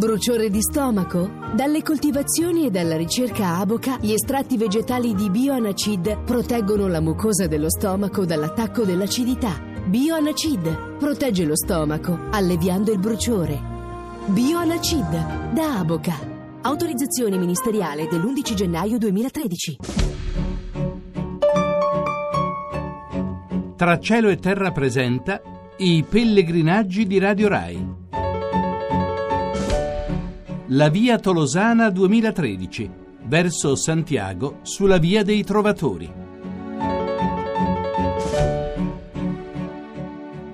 Bruciore di stomaco? Dalle coltivazioni e dalla ricerca Aboca, gli estratti vegetali di Bioanacid proteggono la mucosa dello stomaco dall'attacco dell'acidità. Bioanacid protegge lo stomaco, alleviando il bruciore. Bioanacid da Aboca. Autorizzazione ministeriale dell'11 gennaio 2013. Tra cielo e terra presenta i pellegrinaggi di Radio Rai. La via Tolosana 2013, verso Santiago, sulla via dei Trovatori.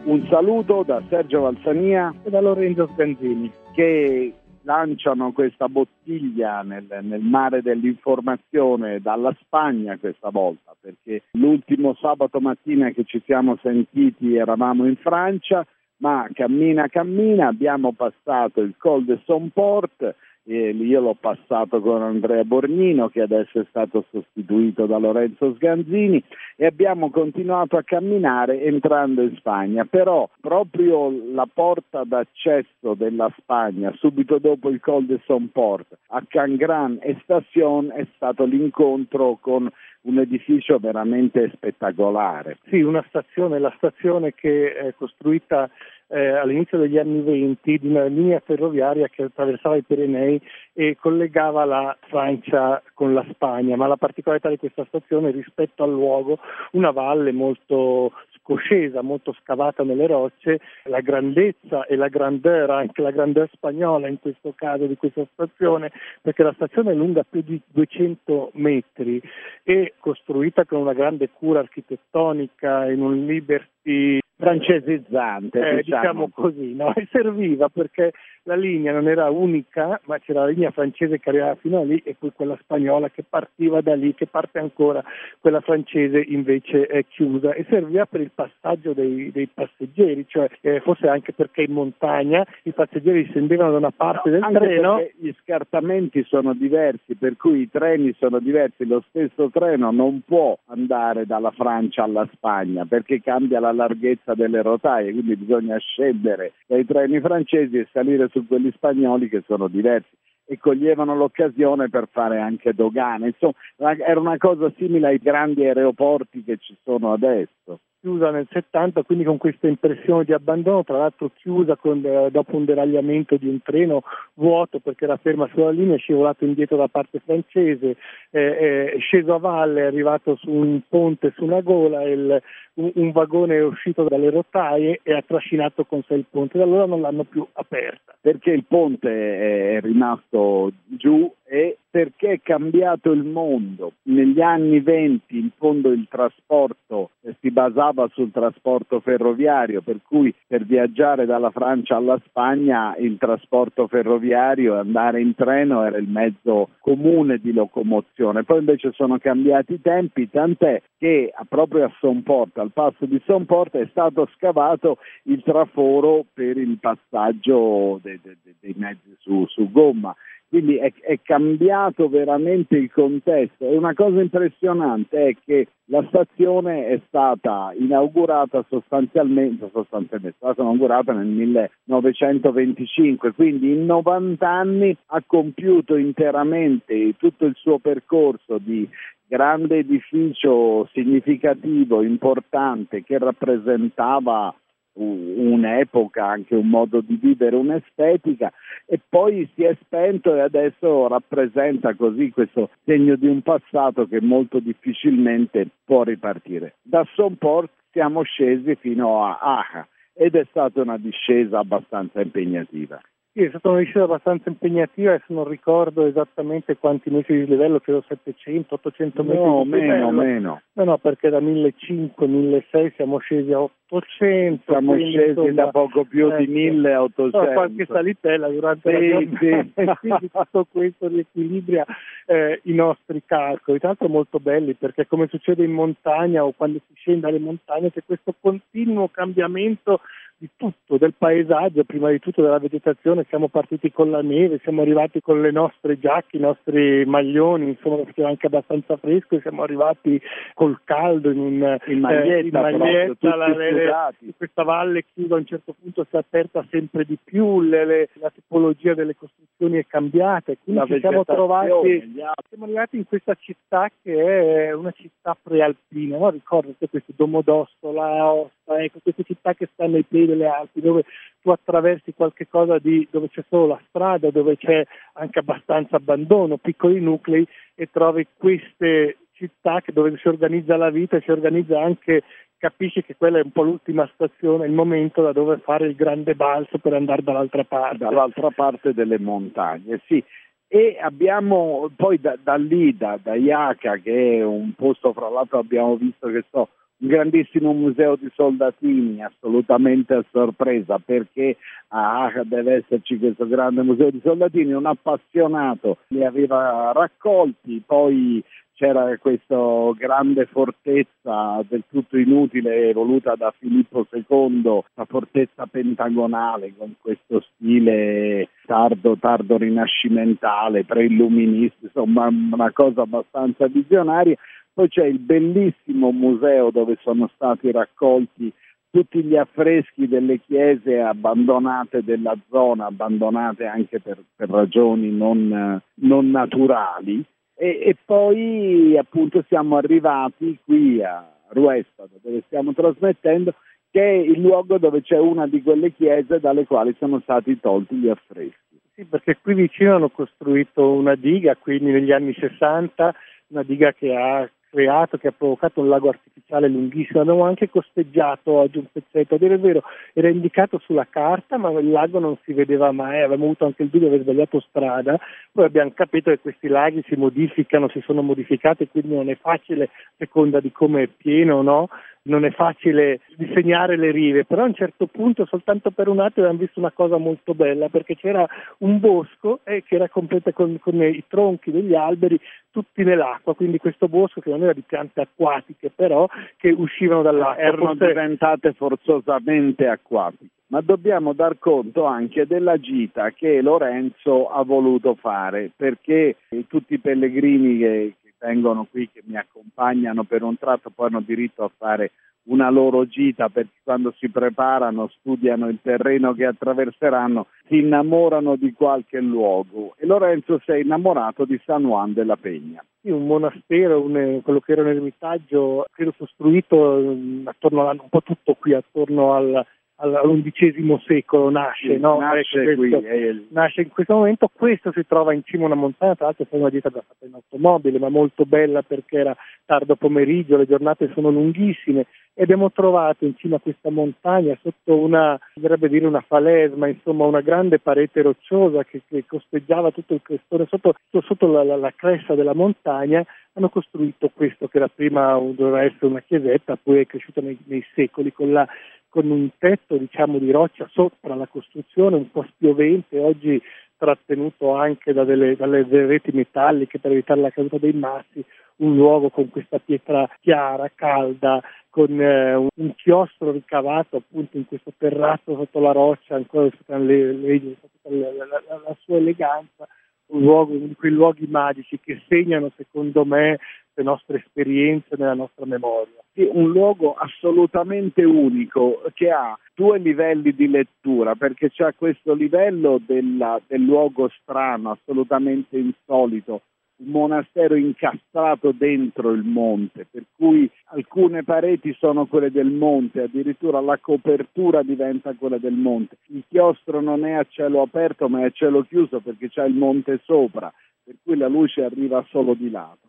Un saluto da Sergio Valsania e da Lorenzo Sganzini che lanciano questa bottiglia nel, nel, mare dell'informazione dalla Spagna questa volta, perché l'ultimo sabato mattina che ci siamo sentiti eravamo in Francia ma cammina cammina abbiamo passato il Col de Sonport io l'ho passato con Andrea Borgnino che adesso è stato sostituito da Lorenzo Sganzini e abbiamo continuato a camminare entrando in Spagna, però proprio la porta d'accesso della Spagna, subito dopo il Col de Sonport, a Cangran e Station è stato l'incontro con un edificio veramente spettacolare. Sì, una stazione, la stazione che è costruita eh, all'inizio degli anni venti di una linea ferroviaria che attraversava i Pirenei e collegava la Francia con la Spagna, ma la particolarità di questa stazione rispetto al luogo, una valle molto scoscesa, molto scavata nelle rocce, la grandezza e la grandeur, anche la grandeur spagnola in questo caso di questa stazione, perché la stazione è lunga più di 200 metri e costruita con una grande cura architettonica in un liberty francesizzante, eh, diciamo. diciamo così, no? e serviva perché la linea non era unica, ma c'era la linea francese che arrivava fino a lì e poi quella spagnola che partiva da lì, che parte ancora, quella francese invece è chiusa e serviva per il passaggio dei, dei passeggeri, cioè eh, forse anche perché in montagna i passeggeri scendevano da una parte del anche treno. Gli scartamenti sono diversi, per cui i treni sono diversi, lo stesso treno non può andare dalla Francia alla Spagna perché cambia la larghezza delle rotaie, quindi bisogna scendere dai treni francesi e salire su quelli spagnoli che sono diversi e coglievano l'occasione per fare anche dogane. Insomma, era una cosa simile ai grandi aeroporti che ci sono adesso chiusa nel 70, quindi con questa impressione di abbandono, tra l'altro chiusa con, eh, dopo un deragliamento di un treno vuoto perché era ferma sulla linea, è scivolato indietro da parte francese, eh, è sceso a valle, è arrivato su un ponte su una gola, il, un, un, vagone è uscito dalle rotaie e ha trascinato con sé il ponte, da allora non l'hanno più aperta. Perché il ponte è rimasto giù e perché è cambiato il mondo. Negli anni venti in fondo il trasporto si basava sul trasporto ferroviario, per cui per viaggiare dalla Francia alla Spagna il trasporto ferroviario e andare in treno era il mezzo comune di locomozione. Poi invece sono cambiati i tempi, tant'è che proprio a Sonporta, al passo di Sonporta, è stato scavato il traforo per il passaggio dei, dei, dei mezzi su, su gomma quindi è, è, cambiato veramente il contesto. E una cosa impressionante è che la stazione è stata inaugurata sostanzialmente, sostanzialmente è stata inaugurata nel 1925, quindi in 90 anni ha compiuto interamente tutto il suo percorso di grande edificio significativo, importante, che rappresentava un'epoca, anche un modo di vivere, un'estetica e poi si è spento e adesso rappresenta così questo segno di un passato che molto difficilmente può ripartire. Da Sonport siamo scesi fino a Aja ed è stata una discesa abbastanza impegnativa. Sì, è stata una discesa abbastanza impegnativa, adesso non ricordo esattamente quanti metri di livello, credo 700, 800 metri no, di meno, livello. meno. No, no, perché da 1500, 1600 siamo scesi a 800. Siamo quindi, scesi insomma, da poco più ecco, di 1800. No, qualche salitella durante sì, la giornata, sì. quindi tutto questo riequilibria eh, i nostri calcoli, tra l'altro molto belli perché come succede in montagna o quando si scende alle montagne c'è questo continuo cambiamento di tutto, del paesaggio, prima di tutto della vegetazione, siamo partiti con la neve, siamo arrivati con le nostre giacche, i nostri maglioni, insomma faceva anche abbastanza fresco e siamo arrivati col caldo in, un, in maglietta, eh, in maglietta la, le, questa valle chiusa a un certo punto si è aperta sempre di più, le, le, la tipologia delle costruzioni è cambiata e quindi la ci siamo trovati, siamo arrivati in questa città che è una città prealpina, no? ricordate questo Domodossola, Aosta, ecco queste città che stanno ai piedi delle Alpi dove tu attraversi qualche cosa di, dove c'è solo la strada, dove c'è anche abbastanza abbandono, piccoli nuclei e trovi queste città dove si organizza la vita e si organizza anche capisci che quella è un po' l'ultima stazione, il momento da dove fare il grande balzo per andare dall'altra parte. Dall'altra parte delle montagne, sì. E abbiamo poi da, da lì, da, da Iaca, che è un posto, fra l'altro abbiamo visto che so, un grandissimo museo di soldatini, assolutamente a sorpresa, perché a Aca deve esserci questo grande museo di soldatini, un appassionato li aveva raccolti, poi c'era questa grande fortezza del tutto inutile voluta da Filippo II, la fortezza pentagonale con questo stile tardo, tardo rinascimentale, preilluminista, insomma una cosa abbastanza visionaria. Poi c'è il bellissimo museo dove sono stati raccolti tutti gli affreschi delle chiese abbandonate della zona, abbandonate anche per, per ragioni non, non naturali e, e poi appunto siamo arrivati qui a Ruesta, dove stiamo trasmettendo, che è il luogo dove c'è una di quelle chiese dalle quali sono stati tolti gli affreschi. Sì, perché qui vicino hanno costruito una diga, quindi negli anni 60, una diga che ha creato, che ha provocato un lago artificiale lunghissimo. Abbiamo anche costeggiato oggi un pezzetto, a dire il vero, era indicato sulla carta, ma il lago non si vedeva mai, avevamo avuto anche il dubbio di aver sbagliato strada, poi abbiamo capito che questi laghi si modificano, si sono modificati, quindi non è facile, a seconda di come è pieno, no? Non è facile disegnare le rive, però a un certo punto, soltanto per un attimo, abbiamo visto una cosa molto bella, perché c'era un bosco eh, che era completo con, con, i tronchi degli alberi tutti nell'acqua, quindi questo bosco che non era di piante acquatiche, però che uscivano dall'acqua. Erano Forse... diventate forzosamente acquatiche. Ma dobbiamo dar conto anche della gita che Lorenzo ha voluto fare, perché tutti i pellegrini che, vengono qui, che mi accompagnano per un tratto, poi hanno diritto a fare una loro gita perché quando si preparano, studiano il terreno che attraverseranno, si innamorano di qualche luogo e Lorenzo si è innamorato di San Juan della Pegna. Sì, un monastero, un, quello che era un ermitaggio, credo costruito attorno a, un po' tutto qui attorno al, all'undicesimo secolo nasce, no? nasce, ecco, qui, questo, nasce, in questo momento, questo si trova in cima a una montagna, tra l'altro è una dieta fatta in automobile, ma molto bella perché era tardo pomeriggio, le giornate sono lunghissime e abbiamo trovato in cima a questa montagna, sotto una, dovrebbe dire una falesma, insomma una grande parete rocciosa che, che costeggiava tutto il crestone, sotto, sotto la, la, la cresta della montagna, hanno costruito questo che era prima doveva essere una chiesetta, poi è cresciuta nei, nei secoli con la con un tetto diciamo, di roccia sopra la costruzione, un po' spiovente, oggi trattenuto anche da delle, dalle reti metalliche per evitare la caduta dei massi, un luogo con questa pietra chiara, calda, con eh, un chiostro ricavato appunto in questo terrazzo sotto la roccia, ancora le, le, la, la, la, sua eleganza, un luogo, uno di quei luoghi magici che segnano secondo me le nostre esperienze nella nostra memoria. Sì, un luogo assolutamente unico che ha due livelli di lettura perché c'è questo livello della, del luogo strano, assolutamente insolito, un monastero incastrato dentro il monte, per cui alcune pareti sono quelle del monte, addirittura la copertura diventa quella del monte. Il chiostro non è a cielo aperto ma è a cielo chiuso perché c'è il monte sopra, per cui la luce arriva solo di lato.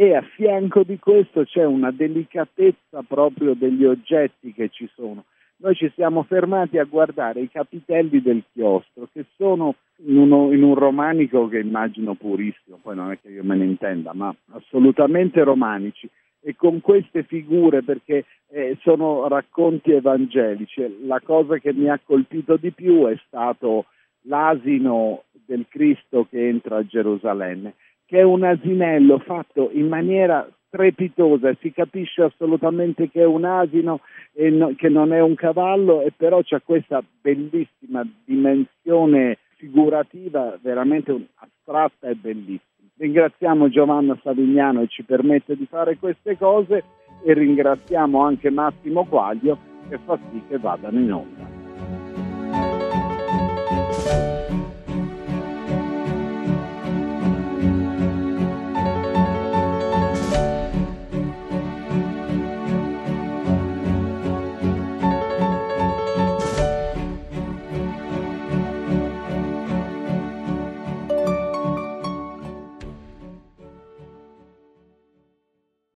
E a fianco di questo c'è una delicatezza proprio degli oggetti che ci sono noi ci siamo fermati a guardare i capitelli del chiostro che sono in, uno, in, un romanico che immagino purissimo, poi non è che io me ne intenda, ma assolutamente romanici e con queste figure perché eh, sono racconti evangelici. La cosa che mi ha colpito di più è stato l'asino del Cristo che entra a Gerusalemme, che è un asinello fatto in maniera strepitosa, si capisce assolutamente che è un asino e no, che non è un cavallo e però c'è questa bellissima dimensione figurativa veramente astratta e bellissima. Ringraziamo Giovanna Savignano che ci permette di fare queste cose e ringraziamo anche Massimo Quaglio che fa sì che vadano in onda.